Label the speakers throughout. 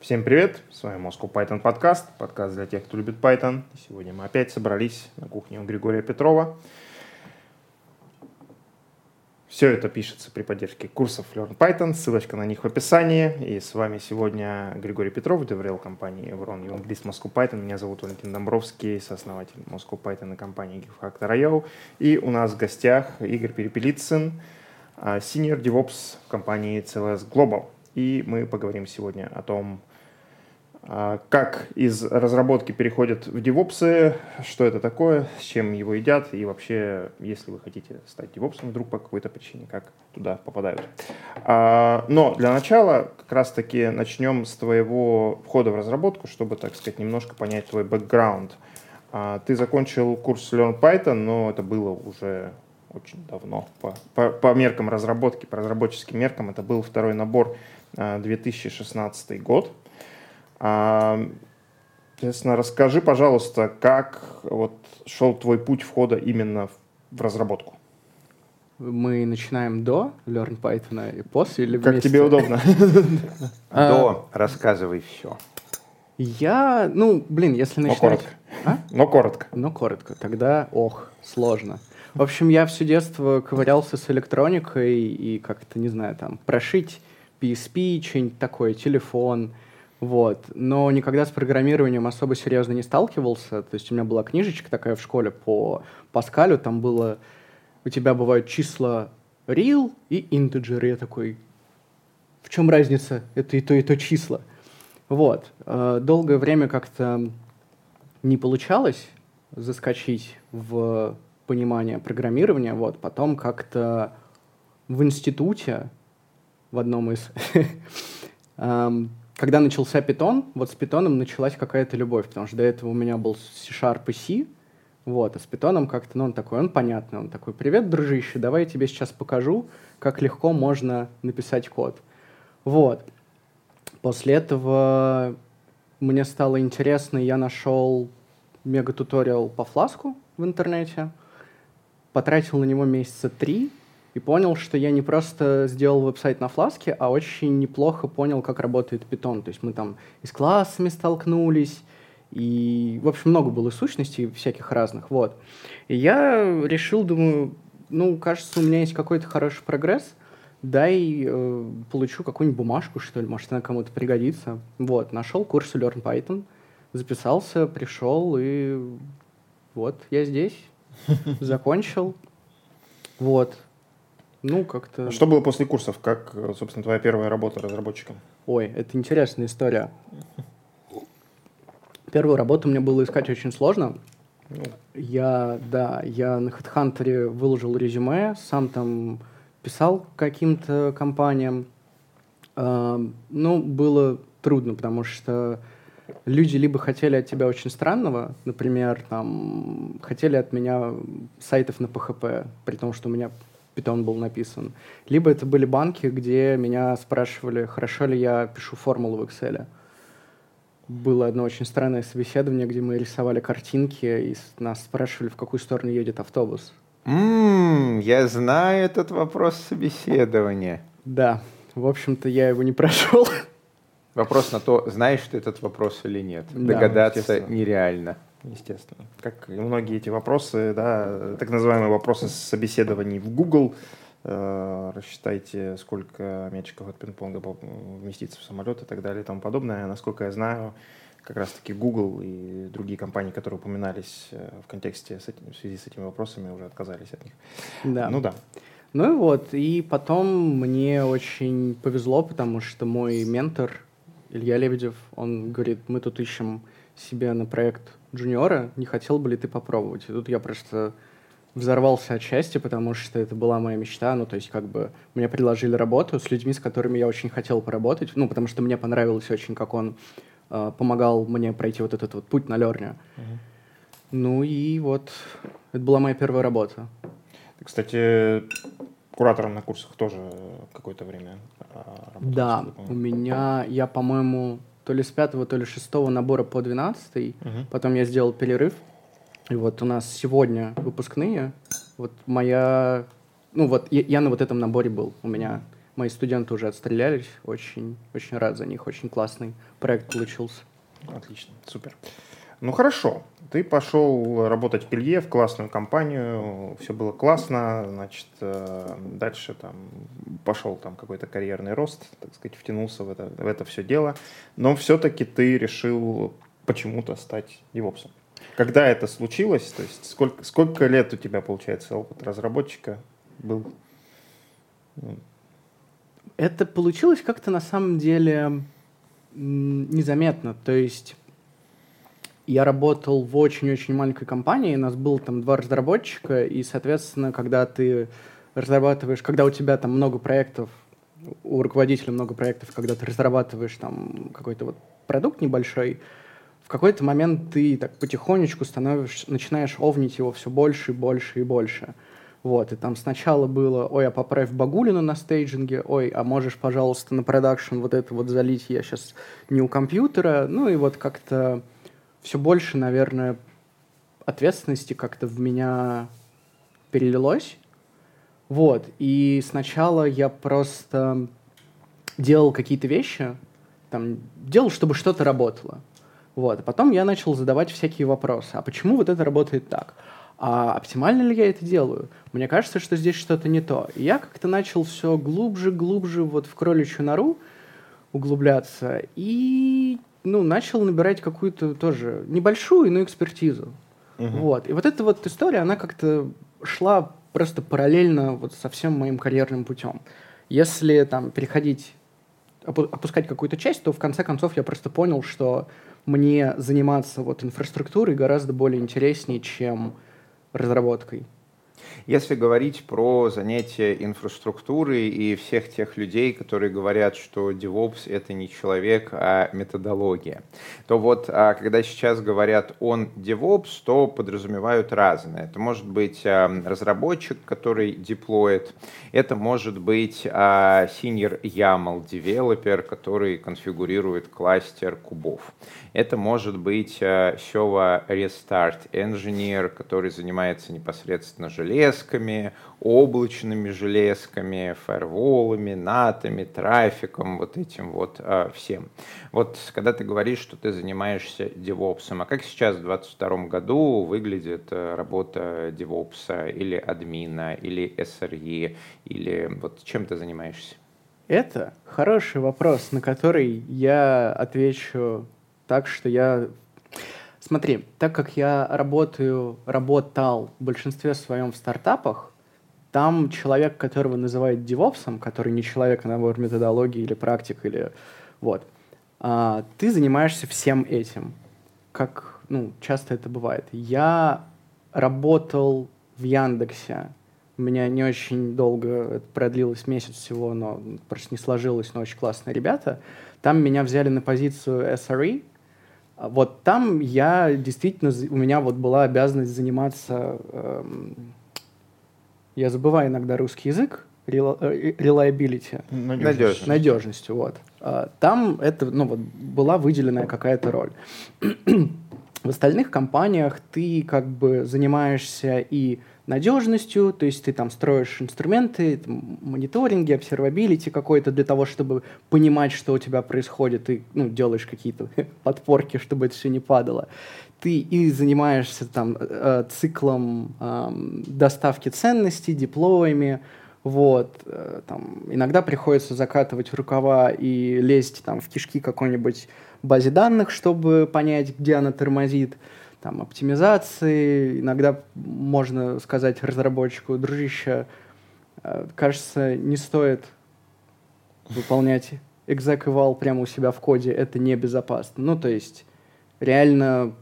Speaker 1: Всем привет, с вами Moscow Python подкаст, подкаст для тех, кто любит Python. Сегодня мы опять собрались на кухне у Григория Петрова. Все это пишется при поддержке курсов Learn Python, ссылочка на них в описании. И с вами сегодня Григорий Петров, деврел компании Evron Евангелист Moscow Python. Меня зовут Валентин Домбровский, сооснователь Moscow Python и компании GitFactor.io. И у нас в гостях Игорь Перепелицын, а, Senior DevOps компании CLS Global. И мы поговорим сегодня о том, как из разработки переходят в DevOps, что это такое, с чем его едят, и вообще, если вы хотите стать DevOps вдруг по какой-то причине, как туда попадают. А, но для начала как раз-таки начнем с твоего входа в разработку, чтобы, так сказать, немножко понять твой бэкграунд. А, ты закончил курс Learn Python, но это было уже очень давно. По, по, по меркам разработки, по разработческим меркам, это был второй набор 2016 год. Соответственно, расскажи, пожалуйста, как вот шел твой путь входа именно в разработку?
Speaker 2: Мы начинаем до Learn Python и после или
Speaker 1: Как тебе удобно.
Speaker 3: До, рассказывай все.
Speaker 2: Я, ну, блин, если начинать...
Speaker 1: Но коротко. А? Но коротко.
Speaker 2: Но коротко. Тогда, ох, сложно. В общем, я все детство ковырялся с электроникой и как-то, не знаю, там, прошить PSP, что-нибудь такое, телефон — вот. Но никогда с программированием особо серьезно не сталкивался. То есть у меня была книжечка такая в школе по Паскалю, там было, у тебя бывают числа real и integer. Я такой, в чем разница? Это и то, и то числа. Вот. Э, долгое время как-то не получалось заскочить в понимание программирования. Вот. Потом как-то в институте, в одном из, эм, когда начался питон, вот с питоном началась какая-то любовь, потому что до этого у меня был C-Sharp и C, вот, а с питоном как-то, ну, он такой, он понятный, он такой, привет, дружище, давай я тебе сейчас покажу, как легко можно написать код. Вот. После этого мне стало интересно, я нашел мега-туториал по фласку в интернете, потратил на него месяца три, и понял, что я не просто сделал веб-сайт на фласке, а очень неплохо понял, как работает питон. То есть мы там и с классами столкнулись, и, в общем, много было сущностей всяких разных, вот. И я решил, думаю, ну, кажется, у меня есть какой-то хороший прогресс, дай э, получу какую-нибудь бумажку, что ли, может, она кому-то пригодится. Вот, нашел курс Learn Python, записался, пришел, и вот, я здесь, закончил. Вот, ну, как-то...
Speaker 1: Что было после курсов? Как, собственно, твоя первая работа разработчиком?
Speaker 2: Ой, это интересная история. Первую работу мне было искать очень сложно. Ну. Я, да, я на HeadHunter выложил резюме, сам там писал каким-то компаниям. Uh, ну, было трудно, потому что люди либо хотели от тебя очень странного, например, там, хотели от меня сайтов на PHP, при том, что у меня Python был написан. Либо это были банки, где меня спрашивали, хорошо ли я пишу формулу в Excel. Было одно очень странное собеседование, где мы рисовали картинки, и нас спрашивали, в какую сторону едет автобус.
Speaker 3: Mm, я знаю этот вопрос собеседования.
Speaker 2: Да, в общем-то, я его не прошел.
Speaker 3: Вопрос на то, знаешь ты этот вопрос или нет. Да, Догадаться нереально
Speaker 1: естественно. Как и многие эти вопросы, да, так называемые вопросы собеседований в Google, э, рассчитайте, сколько мячиков от пинг-понга вместится в самолет и так далее и тому подобное. Насколько я знаю, как раз-таки Google и другие компании, которые упоминались э, в контексте с этим, в связи с этими вопросами, уже отказались от них.
Speaker 2: Да.
Speaker 1: Ну да.
Speaker 2: Ну и вот, и потом мне очень повезло, потому что мой ментор Илья Лебедев, он говорит, мы тут ищем себе на проект джуниора, не хотел бы ли ты попробовать? И тут я просто взорвался от счастья, потому что это была моя мечта. Ну, то есть, как бы, мне предложили работу с людьми, с которыми я очень хотел поработать. Ну, потому что мне понравилось очень, как он э, помогал мне пройти вот этот вот путь на Лерне. Uh-huh. Ну и вот, это была моя первая работа.
Speaker 1: Ты, кстати, куратором на курсах тоже какое-то время
Speaker 2: а, работал. Да, у меня, я, по-моему, то ли с пятого, то ли шестого набора по двенадцатый. Угу. Потом я сделал перерыв. И вот у нас сегодня выпускные. Вот моя... Ну вот я, я на вот этом наборе был. У меня мои студенты уже отстрелялись. Очень, очень рад за них. Очень классный проект получился.
Speaker 1: Отлично, супер. Ну хорошо, ты пошел работать в Пелье, в классную компанию, все было классно, значит, э, дальше там пошел там какой-то карьерный рост, так сказать, втянулся в это, в это все дело, но все-таки ты решил почему-то стать девопсом. Когда это случилось, то есть сколько, сколько лет у тебя, получается, опыт разработчика был?
Speaker 2: Это получилось как-то на самом деле незаметно, то есть я работал в очень-очень маленькой компании, у нас было там два разработчика, и, соответственно, когда ты разрабатываешь, когда у тебя там много проектов, у руководителя много проектов, когда ты разрабатываешь там какой-то вот продукт небольшой, в какой-то момент ты так потихонечку становишь, начинаешь овнить его все больше и больше и больше. Вот, и там сначала было, ой, а поправь Багулину на стейджинге, ой, а можешь, пожалуйста, на продакшн вот это вот залить, я сейчас не у компьютера, ну и вот как-то все больше, наверное, ответственности как-то в меня перелилось. Вот. И сначала я просто делал какие-то вещи, там, делал, чтобы что-то работало. Вот. А потом я начал задавать всякие вопросы. А почему вот это работает так? А оптимально ли я это делаю? Мне кажется, что здесь что-то не то. И я как-то начал все глубже, глубже вот в кроличью нору углубляться. И ну, начал набирать какую-то тоже небольшую, но экспертизу. Угу. Вот. И вот эта вот история, она как-то шла просто параллельно вот со всем моим карьерным путем. Если там переходить, опускать какую-то часть, то в конце концов я просто понял, что мне заниматься вот инфраструктурой гораздо более интереснее, чем разработкой.
Speaker 3: Если говорить про занятия инфраструктурой и всех тех людей, которые говорят, что DevOps — это не человек, а методология, то вот а, когда сейчас говорят «он DevOps», то подразумевают разное. Это может быть а, разработчик, который деплоит, это может быть а, senior YAML девелопер, который конфигурирует кластер кубов. Это может быть Sova Restart Engineer, который занимается непосредственно железом, железками, облачными железками, фаерволами, натами, трафиком, вот этим вот а, всем. Вот когда ты говоришь, что ты занимаешься девопсом, а как сейчас в 2022 году выглядит э, работа девопса или админа, или SRE, или вот чем ты занимаешься?
Speaker 2: Это хороший вопрос, на который я отвечу так, что я Смотри, так как я работаю, работал в большинстве своем в стартапах, там человек, которого называют девопсом, который не человек, а набор методологии или практик, или вот, а, ты занимаешься всем этим, как ну, часто это бывает. Я работал в Яндексе, у меня не очень долго, это продлилось месяц всего, но просто не сложилось, но очень классные ребята. Там меня взяли на позицию SRE, вот там я действительно, у меня вот была обязанность заниматься, эм, я забываю иногда русский язык, э, reliability.
Speaker 3: Надежность.
Speaker 2: Надежностью, вот. А, там это, ну вот, была выделенная какая-то роль. В остальных компаниях ты как бы занимаешься и надежностью, то есть ты там строишь инструменты, там, мониторинги, обсервабилити какой-то для того, чтобы понимать, что у тебя происходит, и ну, делаешь какие-то подпорки, чтобы это все не падало. Ты и занимаешься там э, циклом э, доставки ценностей, диплоями, вот, э, там, иногда приходится закатывать рукава и лезть там в кишки какой-нибудь базе данных, чтобы понять, где она тормозит там, оптимизации. Иногда можно сказать разработчику, дружище, э, кажется, не стоит выполнять exec eval прямо у себя в коде, это небезопасно. Ну, то есть, реально,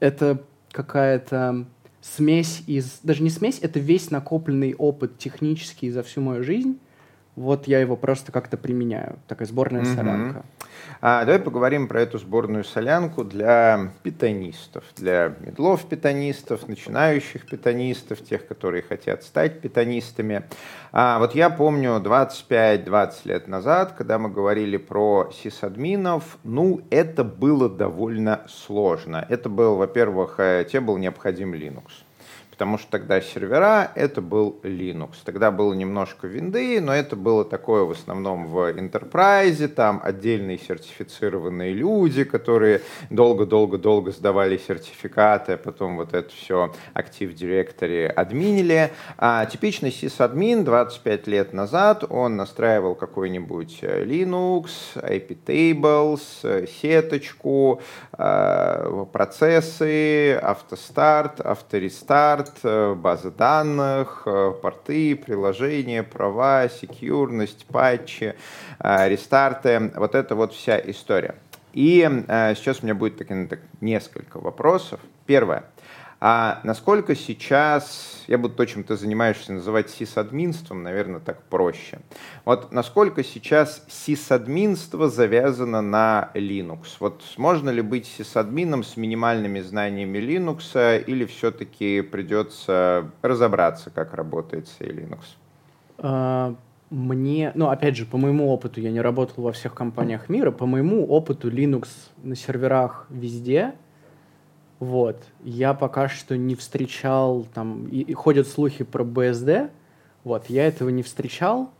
Speaker 2: это какая-то смесь из... Даже не смесь, это весь накопленный опыт технический за всю мою жизнь. Вот я его просто как-то применяю. Такая сборная mm-hmm. солянка.
Speaker 3: А, давай поговорим про эту сборную солянку для питанистов, для медлов питанистов, начинающих питанистов, тех, которые хотят стать питанистами. А, вот я помню 25-20 лет назад, когда мы говорили про сисадминов, ну, это было довольно сложно. Это был, во-первых, э, тебе был необходим Linux. Потому что тогда сервера — это был Linux. Тогда было немножко винды, но это было такое в основном в Enterprise, там отдельные сертифицированные люди, которые долго-долго-долго сдавали сертификаты, а потом вот это все Active Directory админили. А типичный сисадмин 25 лет назад, он настраивал какой-нибудь э, Linux, IP tables, сеточку, э, процессы, автостарт, авторестарт, Э, базы данных, э, порты, приложения, права, секьюрность, патчи, э, рестарты. Вот это вот вся история. И сейчас у меня будет так, так, несколько вопросов. Первое. А насколько сейчас, я буду то, чем ты занимаешься, называть сисадминством, наверное, так проще. Вот насколько сейчас сисадминство завязано на Linux? Вот можно ли быть сисадмином с минимальными знаниями Linux, или все-таки придется разобраться, как работает сей Linux?
Speaker 2: А, мне, ну, опять же, по моему опыту, я не работал во всех компаниях мира, по моему опыту Linux на серверах везде — вот. Я пока что не встречал, там, и, и ходят слухи про BSD, вот, я этого не встречал,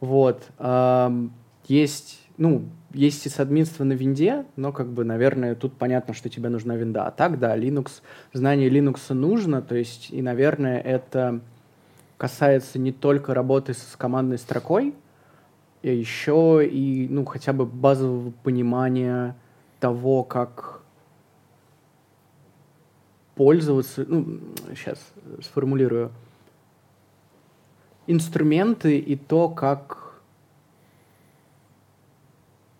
Speaker 2: вот. Эм, есть, ну, есть сисадминство на винде, но, как бы, наверное, тут понятно, что тебе нужна винда. А так, да, Linux, знание Linux нужно, то есть, и, наверное, это касается не только работы с командной строкой, а еще и, ну, хотя бы базового понимания того, как пользоваться, ну, сейчас сформулирую, инструменты и то, как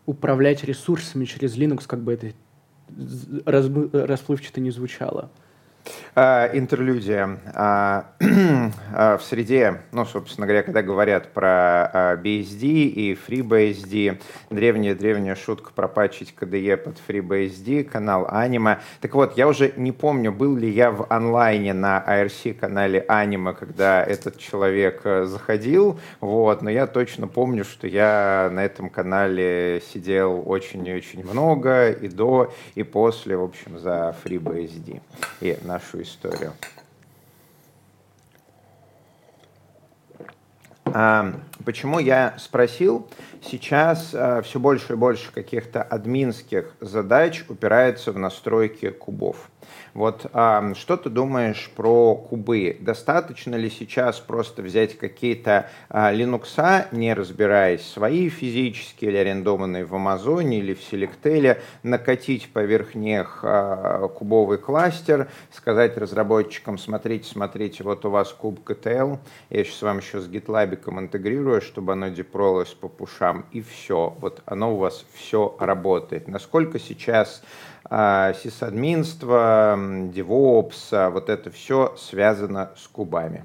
Speaker 2: управлять ресурсами через Linux, как бы это расплывчато не звучало.
Speaker 3: А, интерлюдия. А, а, в среде, ну, собственно говоря, когда говорят про BSD и FreeBSD, древняя-древняя шутка пропачить KDE под FreeBSD, канал Anima. Так вот, я уже не помню, был ли я в онлайне на IRC-канале Anima, когда этот человек э, заходил, вот, но я точно помню, что я на этом канале сидел очень и очень много, и до, и после, в общем, за FreeBSD. И на нашу историю. А, почему я спросил? Сейчас а, все больше и больше каких-то админских задач упирается в настройки кубов. Вот а, что ты думаешь про кубы? Достаточно ли сейчас просто взять какие-то а, Linux, не разбираясь, свои физические или арендованные в Амазоне или в Selectel, накатить поверх них а, кубовый кластер, сказать разработчикам, смотрите, смотрите, вот у вас куб KTL, я сейчас с вами еще с GitLab интегрирую, чтобы оно депролось по пушам, и все. Вот оно у вас все работает. Насколько сейчас сисадминство, DevOps, а, вот это все связано с кубами?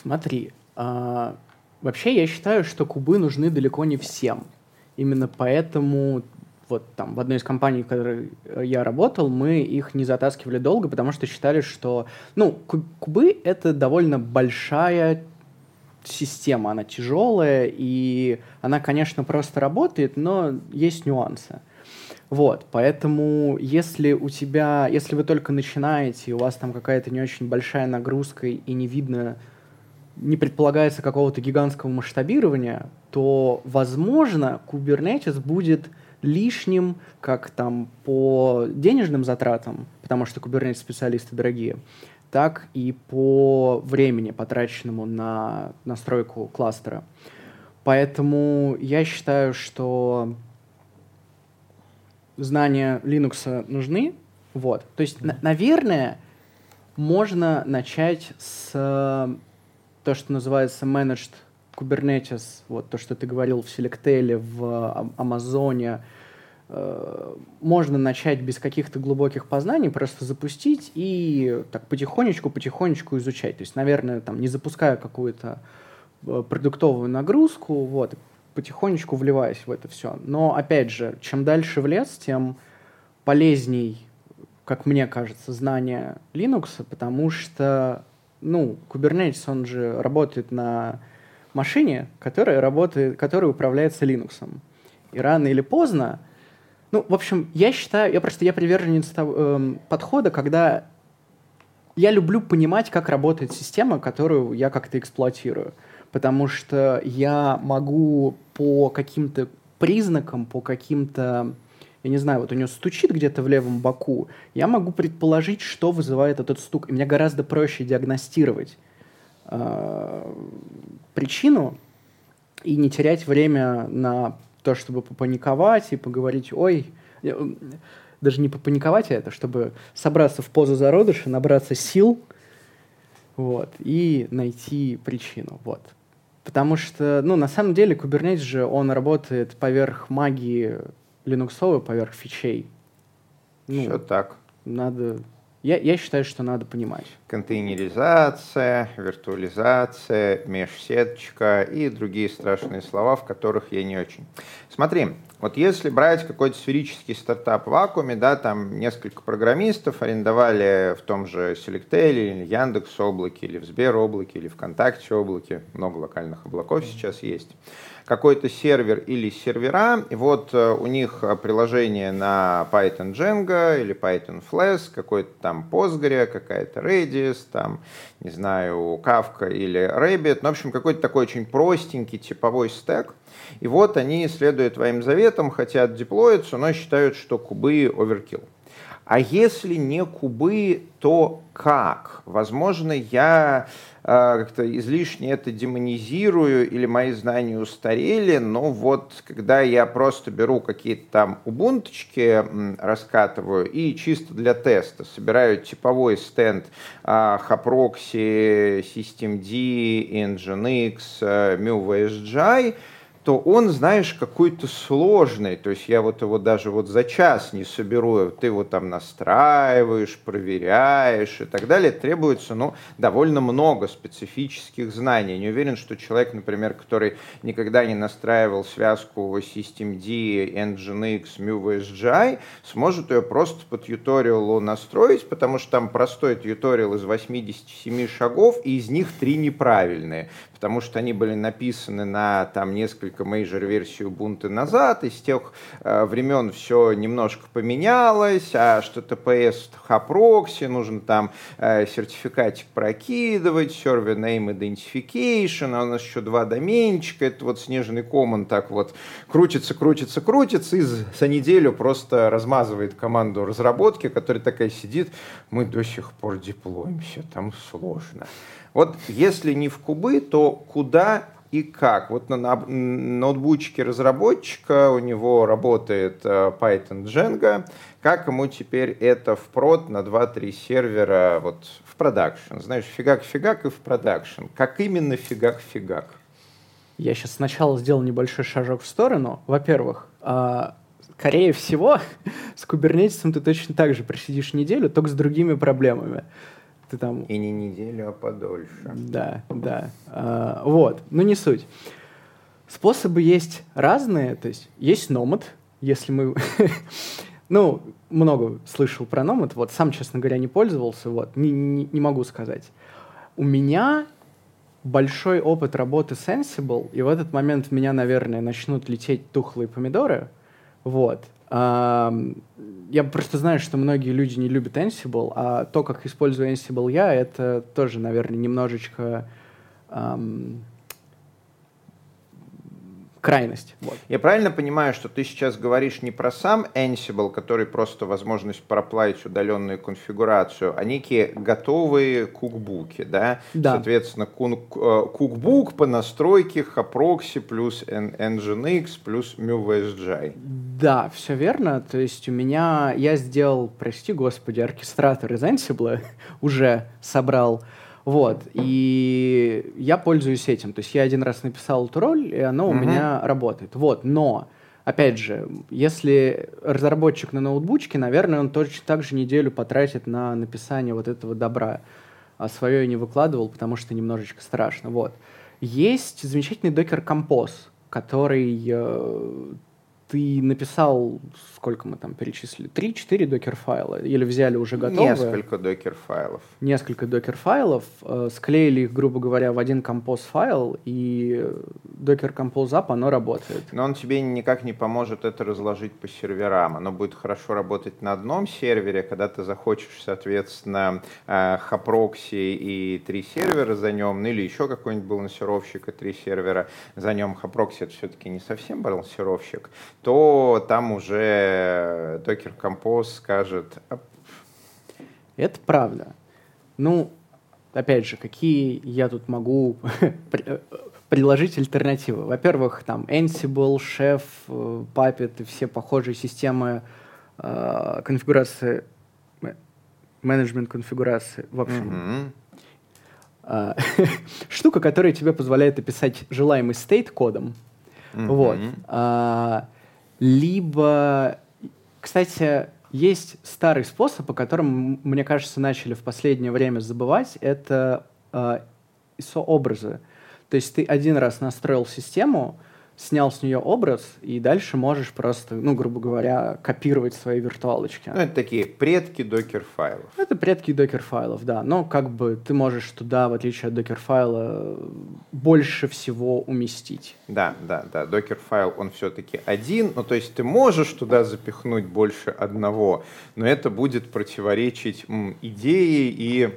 Speaker 2: Смотри, а, вообще я считаю, что кубы нужны далеко не всем. Именно поэтому вот там в одной из компаний, в которой я работал, мы их не затаскивали долго, потому что считали, что, ну, кубы — это довольно большая система, она тяжелая, и она, конечно, просто работает, но есть нюансы. Вот, поэтому если у тебя, если вы только начинаете, у вас там какая-то не очень большая нагрузка и не видно, не предполагается какого-то гигантского масштабирования, то, возможно, Kubernetes будет лишним как там по денежным затратам, потому что Kubernetes специалисты дорогие, так и по времени, потраченному на настройку кластера. Поэтому я считаю, что знания Linux нужны. Вот. То есть, mm-hmm. наверное, можно начать с то, что называется Managed Kubernetes, вот то, что ты говорил в Selectel, в Амазоне, э, можно начать без каких-то глубоких познаний, просто запустить и так потихонечку-потихонечку изучать. То есть, наверное, там, не запуская какую-то э, продуктовую нагрузку, вот, потихонечку вливаясь в это все. Но, опять же, чем дальше в лес, тем полезней, как мне кажется, знание Linux, потому что, ну, Kubernetes, он же работает на машине, которая работает, которая управляется Linux. И рано или поздно, ну, в общем, я считаю, я просто я приверженец того, э, подхода, когда я люблю понимать, как работает система, которую я как-то эксплуатирую. Потому что я могу по каким-то признакам, по каким-то, я не знаю, вот у него стучит где-то в левом боку, я могу предположить, что вызывает этот стук. И мне гораздо проще диагностировать э, причину и не терять время на то, чтобы попаниковать и поговорить, ой, даже не попаниковать, а это, чтобы собраться в позу зародыша, набраться сил, вот, и найти причину, вот. Потому что, ну, на самом деле, Kubernetes же, он работает поверх магии линуксовой, поверх фичей.
Speaker 3: Ну, Все так.
Speaker 2: Надо я, я считаю, что надо понимать.
Speaker 3: Контейнеризация, виртуализация, межсеточка и другие страшные слова, в которых я не очень. Смотри, вот если брать какой-то сферический стартап в вакууме, да, там несколько программистов арендовали в том же Selectel или Яндекс облаке, или в Сбер облаке, или ВКонтакте облаке, много локальных облаков сейчас есть какой-то сервер или сервера, и вот э, у них э, приложение на Python Django или Python Flask, какой-то там Postgre, какая-то Redis, там, не знаю, Kafka или Rabbit, ну, в общем, какой-то такой очень простенький типовой стек, и вот они, следуя твоим заветам, хотят деплоиться, но считают, что кубы оверкилл. А если не кубы, то как? Возможно, я а, как-то излишне это демонизирую или мои знания устарели, но вот когда я просто беру какие-то там убунточки, раскатываю и чисто для теста собираю типовой стенд Haproxy, Systemd, Nginx, MuVSGI, то он, знаешь, какой-то сложный. То есть я вот его даже вот за час не соберу. Ты его там настраиваешь, проверяешь и так далее. Требуется, ну, довольно много специфических знаний. Не уверен, что человек, например, который никогда не настраивал связку systemd, nginx, uWSGI, сможет ее просто по tutorial у настроить, потому что там простой tutorial из 87 шагов, и из них три неправильные потому что они были написаны на там несколько major-версий Ubuntu назад, и с тех э, времен все немножко поменялось, а HTTPS, HAProxy, нужно там э, сертификатик прокидывать, server name identification, а у нас еще два доменчика, это вот снежный ком, а он так вот крутится, крутится, крутится, и за неделю просто размазывает команду разработки, которая такая сидит, мы до сих пор деплоимся, там сложно. Вот если не в кубы, то куда и как. Вот на ноутбучке разработчика у него работает э, Python Django. Как ему теперь это в прод на 2-3 сервера вот в продакшн? Знаешь, фигак-фигак и в продакшн. Как именно фигак-фигак?
Speaker 2: Я сейчас сначала сделал небольшой шажок в сторону. Во-первых, а, скорее всего, с кубернетисом ты точно так же просидишь неделю, только с другими проблемами
Speaker 3: ты там... И не неделю, а подольше.
Speaker 2: Да, да. А, вот, ну не суть. Способы есть разные, то есть есть номад, если мы... ну, много слышал про номад, вот сам, честно говоря, не пользовался, вот, не, не, не могу сказать. У меня большой опыт работы с Ansible, и в этот момент меня, наверное, начнут лететь тухлые помидоры, вот. Я просто знаю, что многие люди не любят Ansible, а то, как использую Ansible я, это тоже, наверное, немножечко эм, крайность. Вот.
Speaker 3: Я правильно понимаю, что ты сейчас говоришь не про сам Ansible, который просто возможность проплавить удаленную конфигурацию, а некие готовые кукбуки, да?
Speaker 2: Да.
Speaker 3: Соответственно, э, кукбук по настройке Haproxy плюс Nginx плюс MuVSGI.
Speaker 2: Да, все верно. То есть у меня, я сделал, прости господи, оркестратор из Ansible, уже собрал вот, и я пользуюсь этим. То есть я один раз написал эту роль, и оно у меня работает. Вот, но, опять же, если разработчик на ноутбучке, наверное, он точно так же неделю потратит на написание вот этого добра. А свое я не выкладывал, потому что немножечко страшно. Вот. Есть замечательный Docker Compose, который э, ты написал, сколько мы там перечислили, 3-4 Docker-файла? Или взяли уже готовые?
Speaker 3: Несколько Docker-файлов.
Speaker 2: Несколько Docker-файлов, э, склеили их, грубо говоря, в один compose-файл, и docker compose up, оно работает.
Speaker 3: Но он тебе никак не поможет это разложить по серверам. Оно будет хорошо работать на одном сервере, когда ты захочешь, соответственно, э, HAProxy и три сервера за нем, ну или еще какой-нибудь балансировщик и три сервера за нем. Хапрокси это все-таки не совсем балансировщик то там уже Docker Compose скажет...
Speaker 2: Это правда. Ну, опять же, какие я тут могу предложить альтернативы? Во-первых, там Ansible, Chef, Puppet и все похожие системы э, конфигурации, менеджмент конфигурации. В общем, mm-hmm. э, штука, которая тебе позволяет описать желаемый стейт кодом. Mm-hmm. Вот. Э, либо, кстати, есть старый способ, о котором, мне кажется, начали в последнее время забывать, это э, ISO-образы. То есть ты один раз настроил систему, снял с нее образ, и дальше можешь просто, ну, грубо говоря, копировать свои виртуалочки.
Speaker 3: Ну, это такие предки докер-файлов.
Speaker 2: Это предки докер-файлов, да. Но как бы ты можешь туда, в отличие от докер-файла, больше всего уместить.
Speaker 3: Да, да, да. Докер-файл, он все-таки один, ну, то есть ты можешь туда запихнуть больше одного, но это будет противоречить м, идее и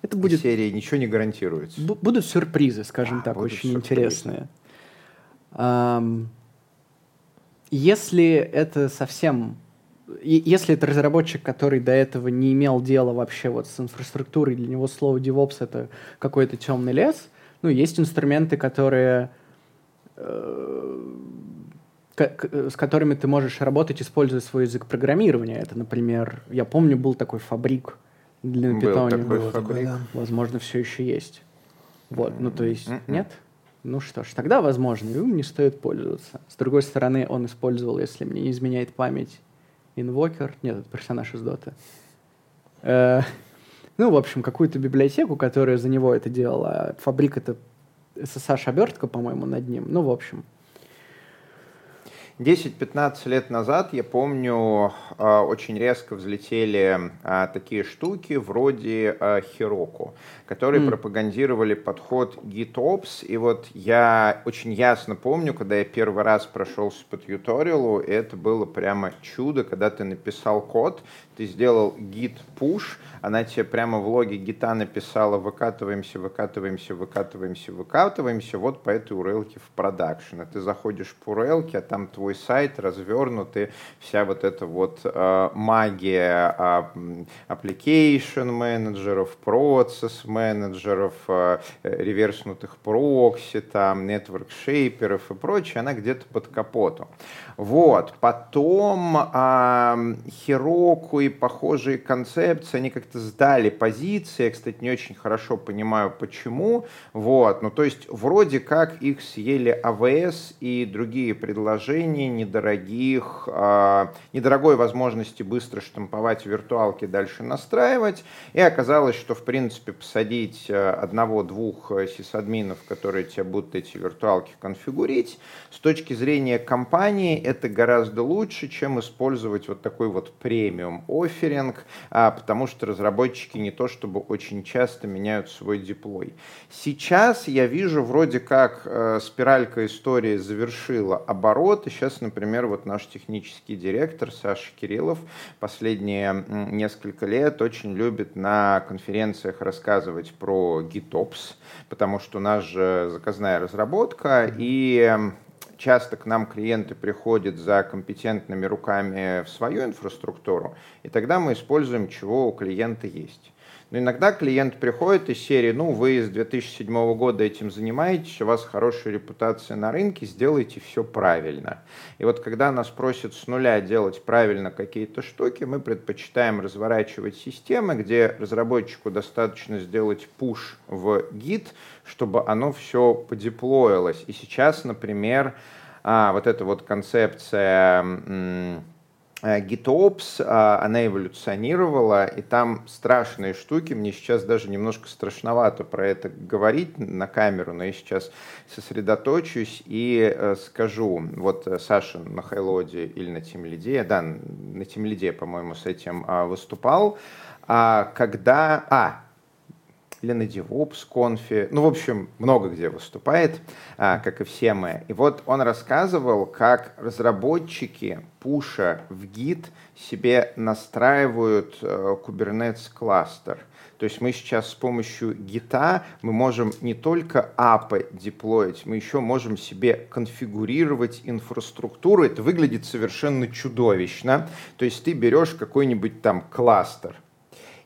Speaker 3: это будет серии ничего не гарантируется.
Speaker 2: Будут сюрпризы, скажем а, так, очень сюрпризы. интересные. Если это совсем... Если это разработчик, который до этого не имел дела вообще вот с инфраструктурой, для него слово DevOps — это какой-то темный лес, ну, есть инструменты, которые э, с которыми ты можешь работать, используя свой язык программирования. Это, например, я помню, был такой фабрик для питоне. Был такой фабрик. Возможно, все еще есть. Вот, ну то есть, mm-hmm. нет? Ну что ж, тогда, возможно, им не стоит пользоваться. С другой стороны, он использовал, если мне не изменяет память, инвокер. Нет, это персонаж из Доты. Э, ну, в общем, какую-то библиотеку, которая за него это делала. Фабрик это SSH-обертка, по-моему, над ним. Ну, в общем,
Speaker 3: 10-15 лет назад, я помню, а, очень резко взлетели а, такие штуки вроде Heroku, которые mm. пропагандировали подход GitOps. И вот я очень ясно помню, когда я первый раз прошелся по тьюториалу, это было прямо чудо, когда ты написал код, ты сделал git push, она тебе прямо в логе гита написала выкатываемся, выкатываемся, выкатываемся, выкатываемся вот по этой URL в продакшн. ты заходишь по URL, а там твой сайт развернутый, вся вот эта вот э, магия э, application менеджеров, процесс менеджеров, э, реверснутых прокси, там, network шейперов и прочее, она где-то под капотом. Вот. Потом э, Heroku и похожие концепции, они как-то сдали позиции. Я, кстати, не очень хорошо понимаю, почему. Вот. Ну, то есть, вроде как их съели АВС и другие предложения недорогих, э, недорогой возможности быстро штамповать виртуалки, дальше настраивать. И оказалось, что, в принципе, посадить э, одного-двух э, сисадминов, которые тебе будут эти виртуалки конфигурить, с точки зрения компании это гораздо лучше, чем использовать вот такой вот премиум офферинг, а, потому что разработчики не то чтобы очень часто меняют свой диплой. Сейчас я вижу вроде как э, спиралька истории завершила оборот, и сейчас, например, вот наш технический директор Саша Кириллов последние несколько лет очень любит на конференциях рассказывать про GitOps, потому что у нас же заказная разработка, и часто к нам клиенты приходят за компетентными руками в свою инфраструктуру, и тогда мы используем, чего у клиента есть. Но иногда клиент приходит из серии, ну, вы с 2007 года этим занимаетесь, у вас хорошая репутация на рынке, сделайте все правильно. И вот когда нас просят с нуля делать правильно какие-то штуки, мы предпочитаем разворачивать системы, где разработчику достаточно сделать push в гид, чтобы оно все подеплоилось. И сейчас, например, а, вот эта вот концепция GitOps, а, она эволюционировала, и там страшные штуки. Мне сейчас даже немножко страшновато про это говорить на камеру, но я сейчас сосредоточусь и э, скажу. Вот э, Саша на Хайлоде или на Тимлиде, да, на Тимлиде, по-моему, с этим а, выступал. А когда... А, или на DevOps конфе, ну, в общем, много где выступает, а, как и все мы. И вот он рассказывал, как разработчики пуша в Git себе настраивают э, Kubernetes кластер. То есть мы сейчас с помощью гита мы можем не только апы деплоить, мы еще можем себе конфигурировать инфраструктуру. Это выглядит совершенно чудовищно. То есть ты берешь какой-нибудь там кластер,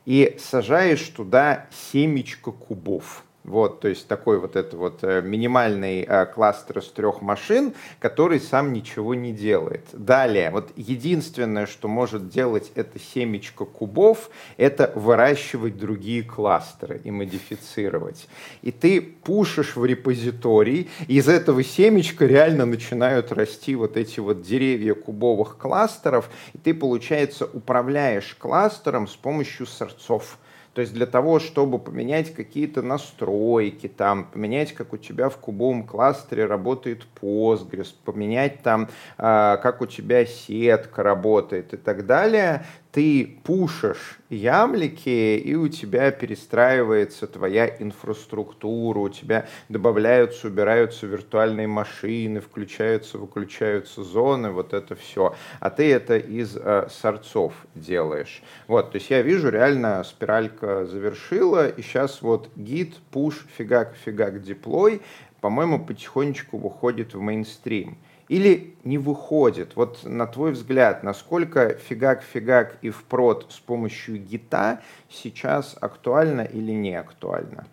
Speaker 3: и сажаешь туда семечко кубов. Вот, то есть такой вот это вот э, минимальный э, кластер из трех машин, который сам ничего не делает. Далее, вот единственное, что может делать это семечко кубов, это выращивать другие кластеры и модифицировать. И ты пушишь в репозиторий, и из этого семечка реально начинают расти вот эти вот деревья кубовых кластеров, и ты, получается, управляешь кластером с помощью сорцов. То есть для того, чтобы поменять какие-то настройки, там, поменять, как у тебя в кубовом кластере работает Postgres, поменять там, э, как у тебя сетка работает и так далее, ты пушишь ямлики, и у тебя перестраивается твоя инфраструктура, у тебя добавляются, убираются виртуальные машины, включаются, выключаются зоны, вот это все. А ты это из э, сорцов делаешь. Вот, то есть я вижу, реально спиралька завершила, и сейчас вот git, push, фигак, фигак, деплой, по-моему, потихонечку выходит в мейнстрим или не выходит? Вот на твой взгляд, насколько фигак-фигак и в прод с помощью Git а сейчас актуально или не актуально?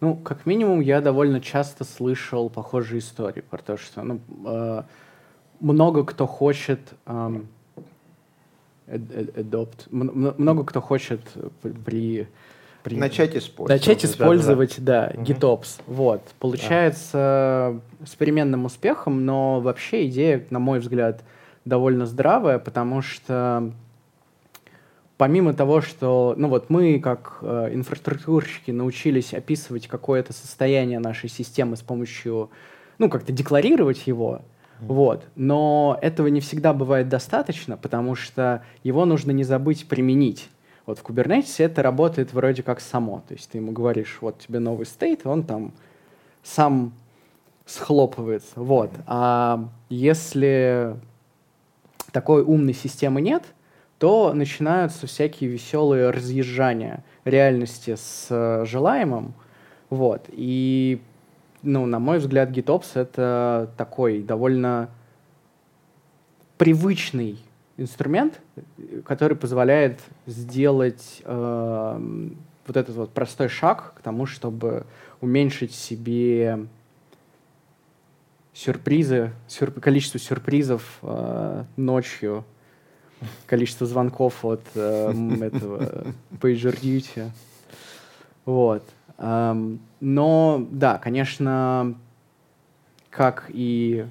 Speaker 2: Ну, как минимум, я довольно часто слышал похожие истории про то, что ну, э, много кто хочет э, adopt, много кто хочет при
Speaker 3: при... Начать использовать.
Speaker 2: Начать использовать, да, да, да. GitOps. Вот. Получается да. с переменным успехом, но вообще идея, на мой взгляд, довольно здравая, потому что помимо того, что, ну вот мы как э, инфраструктурщики научились описывать какое-то состояние нашей системы с помощью, ну как-то декларировать его, вот. Но этого не всегда бывает достаточно, потому что его нужно не забыть применить. Вот в Kubernetes это работает вроде как само. То есть ты ему говоришь, вот тебе новый стейт, он там сам схлопывается. Вот. А если такой умной системы нет, то начинаются всякие веселые разъезжания реальности с э, желаемым. Вот. И, ну, на мой взгляд, GitOps — это такой довольно привычный инструмент, который позволяет сделать э, вот этот вот простой шаг к тому, чтобы уменьшить себе сюрпризы, сюр, количество сюрпризов э, ночью, количество звонков от э, этого PagerDuty. Вот. Эм, но, да, конечно, как и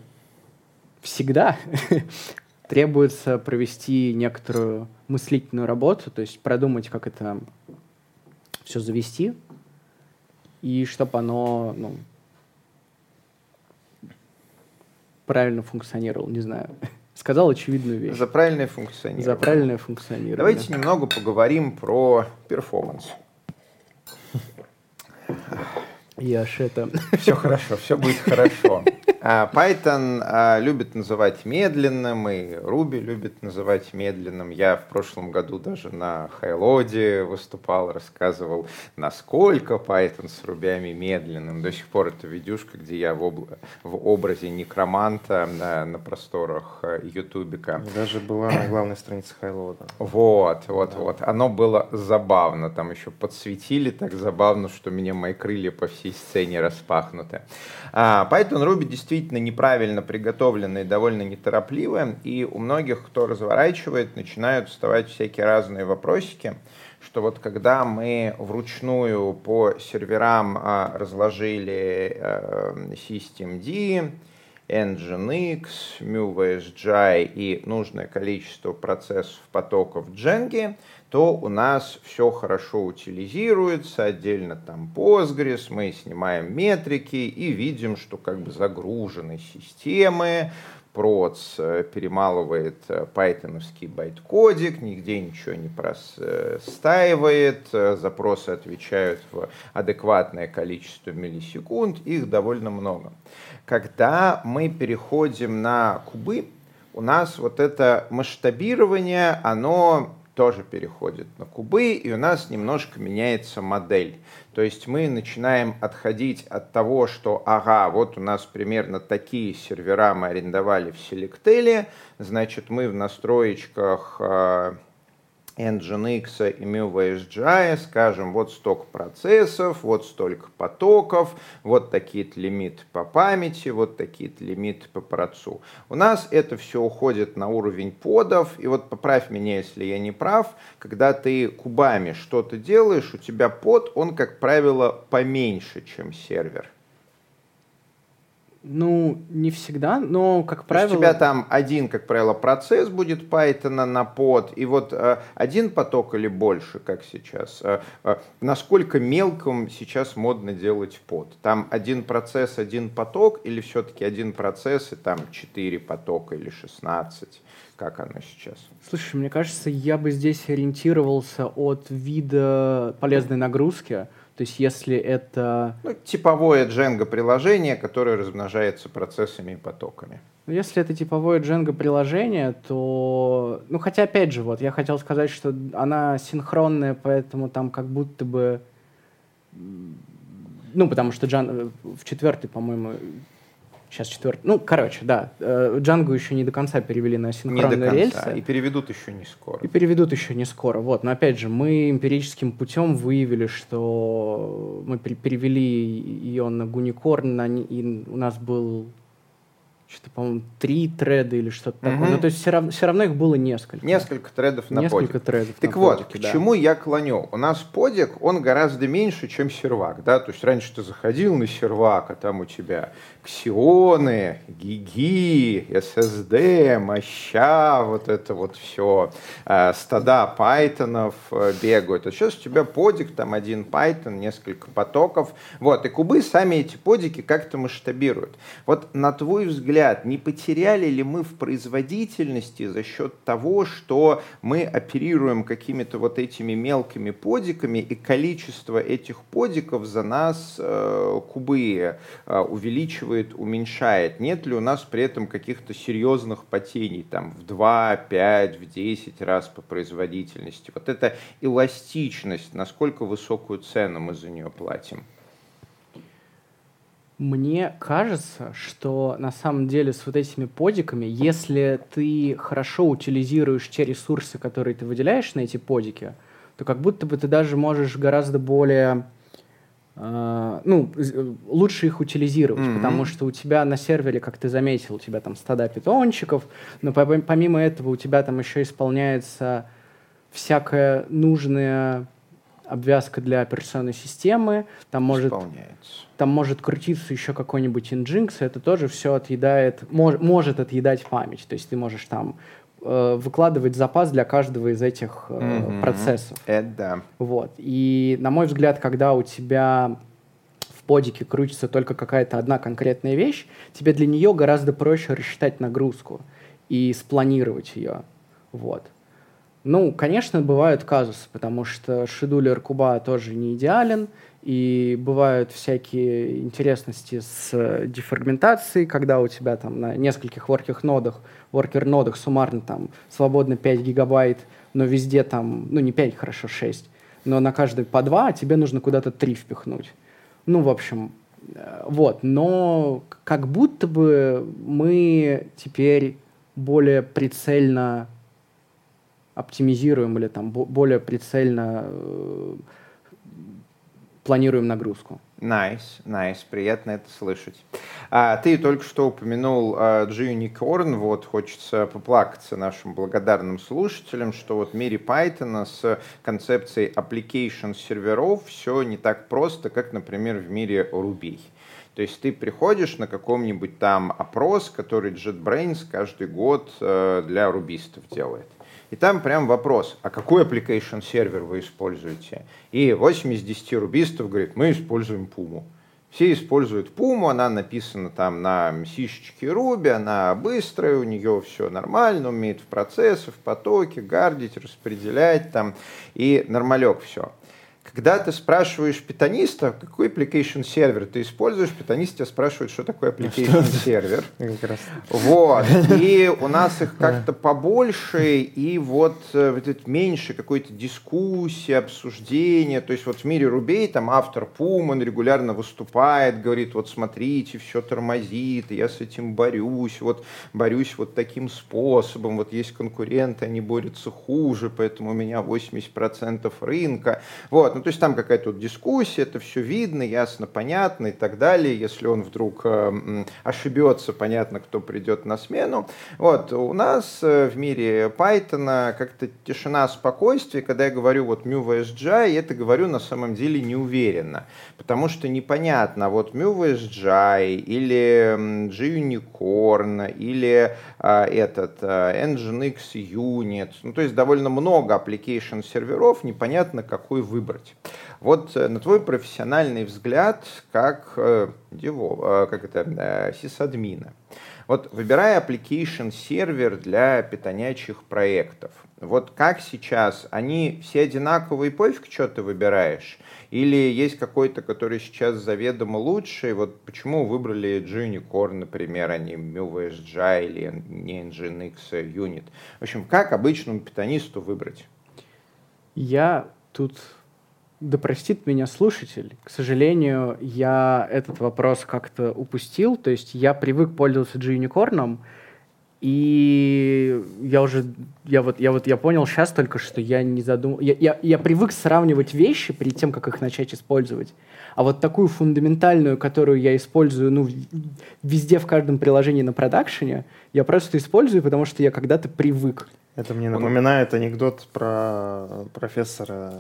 Speaker 2: всегда, требуется провести некоторую мыслительную работу, то есть продумать, как это все завести, и чтобы оно ну, правильно функционировало, не знаю. Сказал очевидную вещь.
Speaker 3: За правильное функционирование.
Speaker 2: За правильное функционирование.
Speaker 3: Давайте немного поговорим про перформанс.
Speaker 2: Я ж это...
Speaker 3: Все хорошо, все будет хорошо. А, Python а, любит называть медленным, и Ruby любит называть медленным. Я в прошлом году даже на Хайлоде выступал, рассказывал, насколько Python с Ruby медленным. До сих пор это видюшка, где я в, об... в образе некроманта на, на просторах ютубика.
Speaker 1: Даже была на главной странице Хайлода.
Speaker 3: Вот, вот, да. вот. Оно было забавно. Там еще подсветили так забавно, что меня мои крылья по всей сцене распахнуты. А, Python Ruby действительно действительно неправильно приготовленные, довольно неторопливые, и у многих, кто разворачивает, начинают вставать всякие разные вопросики, что вот когда мы вручную по серверам а, разложили а, systemd, Nginx, MuVSGI и нужное количество процессов потоков Django, то у нас все хорошо утилизируется, отдельно там Postgres, мы снимаем метрики и видим, что как бы загружены системы, проц э, перемалывает э, пайтоновский байт-кодик, нигде ничего не простаивает, э, запросы отвечают в адекватное количество миллисекунд, их довольно много. Когда мы переходим на кубы, у нас вот это масштабирование, оно тоже переходит на кубы, и у нас немножко меняется модель. То есть мы начинаем отходить от того, что, ага, вот у нас примерно такие сервера мы арендовали в Selectel, значит, мы в настроечках а, Nginx и MuVSGI, скажем, вот столько процессов, вот столько потоков, вот такие-то лимиты по памяти, вот такие-то лимиты по процу. У нас это все уходит на уровень подов, и вот поправь меня, если я не прав, когда ты кубами что-то делаешь, у тебя под, он, как правило, поменьше, чем сервер.
Speaker 2: Ну, не всегда, но, как правило...
Speaker 3: у тебя там один, как правило, процесс будет Python на под, и вот э, один поток или больше, как сейчас. Э, э, насколько мелком сейчас модно делать под? Там один процесс, один поток, или все-таки один процесс и там четыре потока или шестнадцать? Как оно сейчас?
Speaker 2: Слушай, мне кажется, я бы здесь ориентировался от вида полезной нагрузки. То есть если это...
Speaker 3: Ну, типовое Django приложение, которое размножается процессами и потоками.
Speaker 2: Ну, если это типовое Django приложение, то... Ну, хотя, опять же, вот, я хотел сказать, что она синхронная, поэтому там как будто бы... Ну, потому что Джан... в четвертой, по-моему, Сейчас четвертый. Ну, короче, да. Джангу еще не до конца перевели на синхронные не до конца. рельсы.
Speaker 3: И переведут еще не скоро.
Speaker 2: И переведут еще не скоро. Вот. Но опять же, мы эмпирическим путем выявили, что мы перевели ее на Гуникорн, на... и у нас был что-то, по-моему, три треда или что-то угу. такое. Ну, то есть все равно, все равно их было несколько.
Speaker 3: Несколько тредов на
Speaker 2: несколько подик. Тредов
Speaker 3: так
Speaker 2: на
Speaker 3: вот,
Speaker 2: подике,
Speaker 3: к
Speaker 2: да.
Speaker 3: чему я клоню? У нас подик, он гораздо меньше, чем сервак, да, то есть раньше ты заходил на сервак, а там у тебя ксионы, гиги, SSD, моща, вот это вот все, э, стада пайтонов э, бегают. А сейчас у тебя подик, там один пайтон, несколько потоков, вот, и кубы сами эти подики как-то масштабируют. Вот на твой взгляд, не потеряли ли мы в производительности за счет того, что мы оперируем какими-то вот этими мелкими подиками, и количество этих подиков за нас э, кубы э, увеличивает, уменьшает. Нет ли у нас при этом каких-то серьезных потений, там, в 2, 5, в 10 раз по производительности? Вот эта эластичность, насколько высокую цену мы за нее платим?
Speaker 2: Мне кажется, что на самом деле с вот этими подиками, если ты хорошо утилизируешь те ресурсы, которые ты выделяешь на эти подики, то как будто бы ты даже можешь гораздо более а, ну, лучше их утилизировать, mm-hmm. потому что у тебя на сервере, как ты заметил, у тебя там стада питончиков, но помимо этого у тебя там еще исполняется всякая нужная обвязка для операционной системы, там может, там может крутиться еще какой-нибудь Nginx, это тоже все отъедает, мож, может отъедать память, то есть ты можешь там Э, выкладывать запас для каждого из этих э, mm-hmm. процессов.
Speaker 3: Это да.
Speaker 2: Вот. И, на мой взгляд, когда у тебя в подике крутится только какая-то одна конкретная вещь, тебе для нее гораздо проще рассчитать нагрузку и спланировать ее. Вот. Ну, конечно, бывают казусы, потому что шедулер куба тоже не идеален, и бывают всякие интересности с дефрагментацией, когда у тебя там на нескольких воркер нодах, воркер нодах суммарно там свободно 5 гигабайт, но везде там, ну не 5, хорошо, 6, но на каждый по 2, а тебе нужно куда-то 3 впихнуть. Ну, в общем, э, вот, но как будто бы мы теперь более прицельно оптимизируем или там более прицельно э, планируем нагрузку.
Speaker 3: Nice, nice, nice, nice. приятно это слышать. А, ты только что упомянул а, Gunicorn, вот хочется поплакаться нашим благодарным слушателям, что вот в мире Python с концепцией application-серверов все не так просто, как, например, в мире Ruby. То есть ты приходишь на каком-нибудь там опрос, который JetBrains каждый год э, для рубистов делает. И там прям вопрос, а какой application сервер вы используете? И 8 из 10 рубистов говорит, мы используем Puma. Все используют Puma, она написана там на сишечке Ruby, она быстрая, у нее все нормально, умеет в процессы, в потоке, гардить, распределять там, и нормалек все. Когда ты спрашиваешь питаниста, какой application сервер ты используешь, питанист тебя спрашивает, что такое application сервер. Вот. И у нас их как-то побольше, и вот, э, вот меньше какой-то дискуссии, обсуждения. То есть вот в мире Рубей там автор Пум, он регулярно выступает, говорит, вот смотрите, все тормозит, я с этим борюсь, вот борюсь вот таким способом, вот есть конкуренты, они борются хуже, поэтому у меня 80% рынка. Вот, ну то есть там какая-то вот дискуссия, это все видно, ясно, понятно и так далее. Если он вдруг э, ошибется, понятно, кто придет на смену. Вот, у нас э, в мире Python как-то тишина, спокойствие. Когда я говорю вот MuVSGI, я это говорю на самом деле неуверенно, потому что непонятно, вот MuVSGI или JUnicorn или э, этот э, Nginx Unit, ну то есть довольно много application серверов, непонятно какой выбрать. Вот э, на твой профессиональный взгляд, как, э, дево, э, как это, сисадмина, вот выбирая application сервер для питонячих проектов, вот как сейчас, они все одинаковые, пофиг, что ты выбираешь? Или есть какой-то, который сейчас заведомо лучший? Вот почему выбрали Junicorn, например, а не MuVSG или не Nginx Unit? В общем, как обычному питонисту выбрать?
Speaker 2: Я тут да простит меня слушатель. К сожалению, я этот вопрос как-то упустил. То есть я привык пользоваться G-Unicorn, и я уже, я вот, я вот, я понял сейчас только, что я не задумал, я, я, я привык сравнивать вещи перед тем, как их начать использовать. А вот такую фундаментальную, которую я использую, ну, везде, в каждом приложении на продакшене, я просто использую, потому что я когда-то привык.
Speaker 1: Это мне напоминает Он... анекдот про профессора.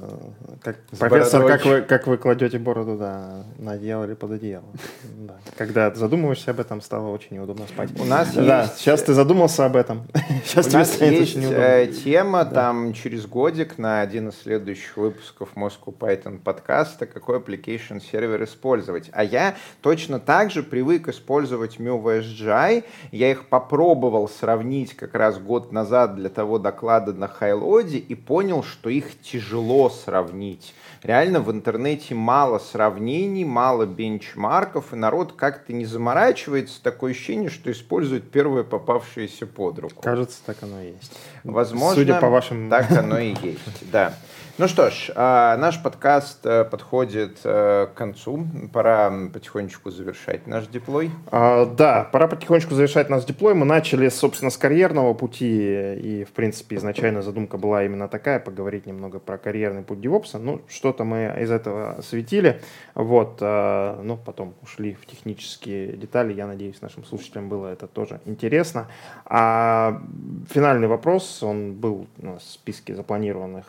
Speaker 1: Как, профессор, как вы, как вы кладете бороду да, на одеяло или под одеяло. Да. Когда задумываешься об этом, стало очень неудобно спать.
Speaker 3: У нас да,
Speaker 1: есть... Сейчас ты задумался об этом. Сейчас
Speaker 3: У нас есть э, тема да. там через годик на один из следующих выпусков Moscow Python подкаста, какой application сервер использовать. А я точно так же привык использовать MuVSGI. Я их попробовал сравнить как раз год назад для того, того доклада на Хайлоде и понял, что их тяжело сравнить. Реально в интернете мало сравнений, мало бенчмарков, и народ как-то не заморачивается. Такое ощущение, что использует первое попавшееся под руку.
Speaker 1: Кажется, так оно и есть.
Speaker 3: Возможно, Судя по вашим... так оно и есть, да. Ну что ж, а, наш подкаст э, подходит э, к концу. Пора потихонечку завершать наш диплой.
Speaker 1: А, да, пора потихонечку завершать наш диплой. Мы начали, собственно, с карьерного пути. И, в принципе, изначально задумка была именно такая, поговорить немного про карьерный путь девопса. Ну, что-то мы из этого светили. Вот, ну, потом ушли в технические детали. Я надеюсь, нашим слушателям было это тоже интересно. А финальный вопрос, он был в списке запланированных.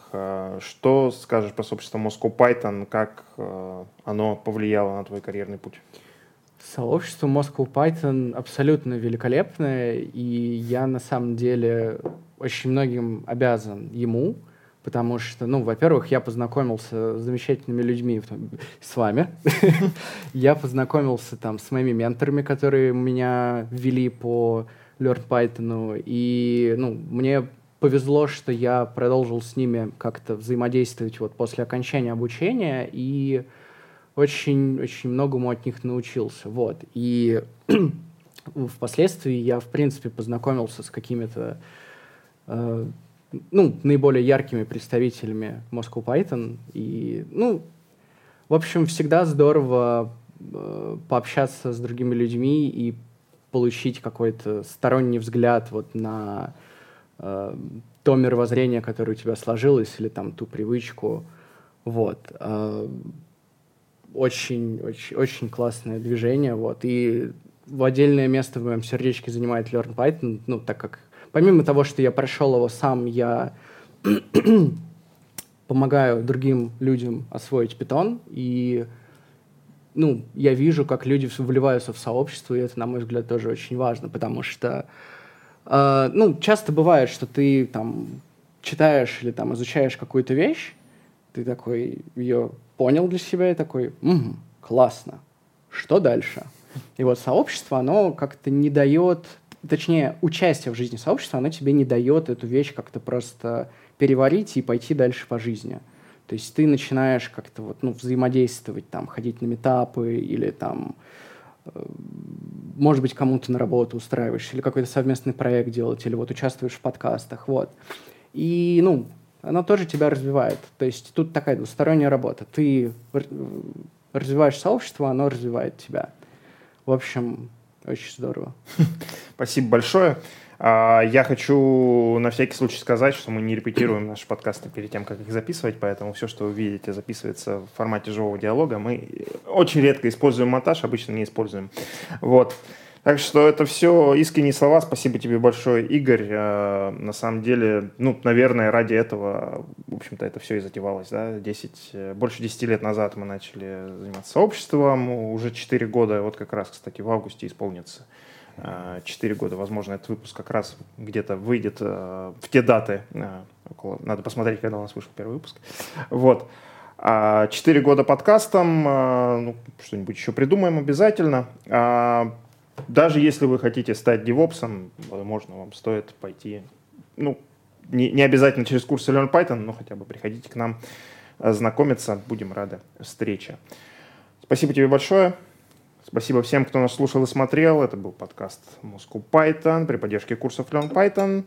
Speaker 1: Что что скажешь про сообщество Moscow Python, как э, оно повлияло на твой карьерный путь?
Speaker 2: Сообщество Moscow Python абсолютно великолепное, и я на самом деле очень многим обязан ему, потому что, ну, во-первых, я познакомился с замечательными людьми с вами. Я познакомился там с моими менторами, которые меня ввели по Learn Python, и, ну, мне повезло, что я продолжил с ними как-то взаимодействовать вот после окончания обучения и очень-очень многому от них научился. Вот. И впоследствии я, в принципе, познакомился с какими-то э, ну, наиболее яркими представителями Moscow Python. И, ну, в общем, всегда здорово э, пообщаться с другими людьми и получить какой-то сторонний взгляд вот на э, то мировоззрение, которое у тебя сложилось, или там ту привычку. Вот. Э, очень, очень, очень классное движение. Вот. И в отдельное место в моем сердечке занимает Learn Python, ну, так как помимо того, что я прошел его сам, я помогаю другим людям освоить Python, и ну, я вижу, как люди вливаются в сообщество, и это, на мой взгляд, тоже очень важно, потому что, э, ну, часто бывает, что ты там читаешь или там изучаешь какую-то вещь, ты такой ее понял для себя и такой, угу, классно, что дальше? И вот сообщество, оно как-то не дает, точнее, участие в жизни сообщества, оно тебе не дает эту вещь как-то просто переварить и пойти дальше по жизни. То есть ты начинаешь как-то вот, ну, взаимодействовать, там, ходить на метапы или там, может быть, кому-то на работу устраиваешь, или какой-то совместный проект делать, или вот участвуешь в подкастах, вот. И, ну, оно тоже тебя развивает. То есть тут такая двусторонняя работа. Ты развиваешь сообщество, оно развивает тебя. В общем, очень здорово.
Speaker 1: Спасибо большое. А, я хочу на всякий случай сказать, что мы не репетируем наши подкасты перед тем, как их записывать, поэтому все, что вы видите, записывается в формате живого диалога. Мы очень редко используем монтаж, обычно не используем. Вот. Так что это все искренние слова. Спасибо тебе большое, Игорь. А, на самом деле, ну, наверное, ради этого, в общем-то, это все и затевалось. Да? 10, больше 10 лет назад мы начали заниматься сообществом. Уже 4 года, вот как раз, кстати, в августе исполнится 4 года. Возможно, этот выпуск как раз где-то выйдет э, в те даты. Э, около, надо посмотреть, когда у нас вышел первый выпуск. Вот. А 4 года подкастом. Э, ну, что-нибудь еще придумаем обязательно. А, даже если вы хотите стать девопсом, возможно, вам стоит пойти, ну, не, не обязательно через курсы Learn Python, но хотя бы приходите к нам знакомиться. Будем рады встрече. Спасибо тебе большое. Спасибо всем, кто нас слушал и смотрел. Это был подкаст Moscow Python при поддержке курсов Learn Python.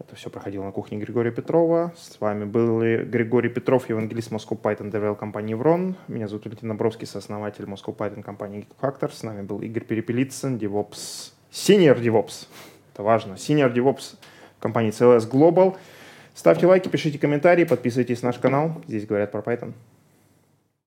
Speaker 1: Это все проходило на кухне Григория Петрова. С вами был Григорий Петров, евангелист Moscow Python DevRel компании Еврон. Меня зовут Валентин Набровский, сооснователь Moscow Python компании Geek С нами был Игорь Перепелицын, DevOps, Senior DevOps. Это важно. Senior DevOps компании CLS Global. Ставьте лайки, пишите комментарии, подписывайтесь на наш канал. Здесь говорят про Python.